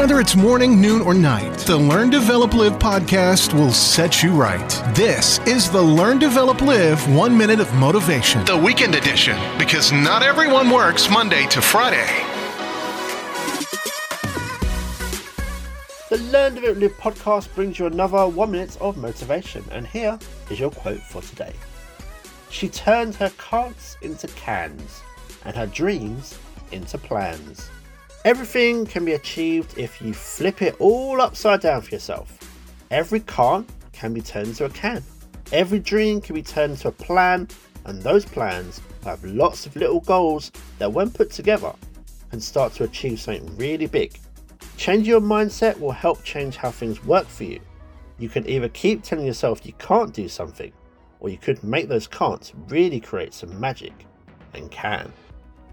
Whether it's morning, noon, or night, the Learn, Develop, Live podcast will set you right. This is the Learn, Develop, Live One Minute of Motivation, the weekend edition, because not everyone works Monday to Friday. The Learn, Develop, Live podcast brings you another one minute of motivation, and here is your quote for today. She turned her can'ts into cans and her dreams into plans. Everything can be achieved if you flip it all upside down for yourself. Every can't can be turned into a can. Every dream can be turned into a plan, and those plans have lots of little goals that, when put together, can start to achieve something really big. Changing your mindset will help change how things work for you. You can either keep telling yourself you can't do something, or you could make those can'ts really create some magic and can.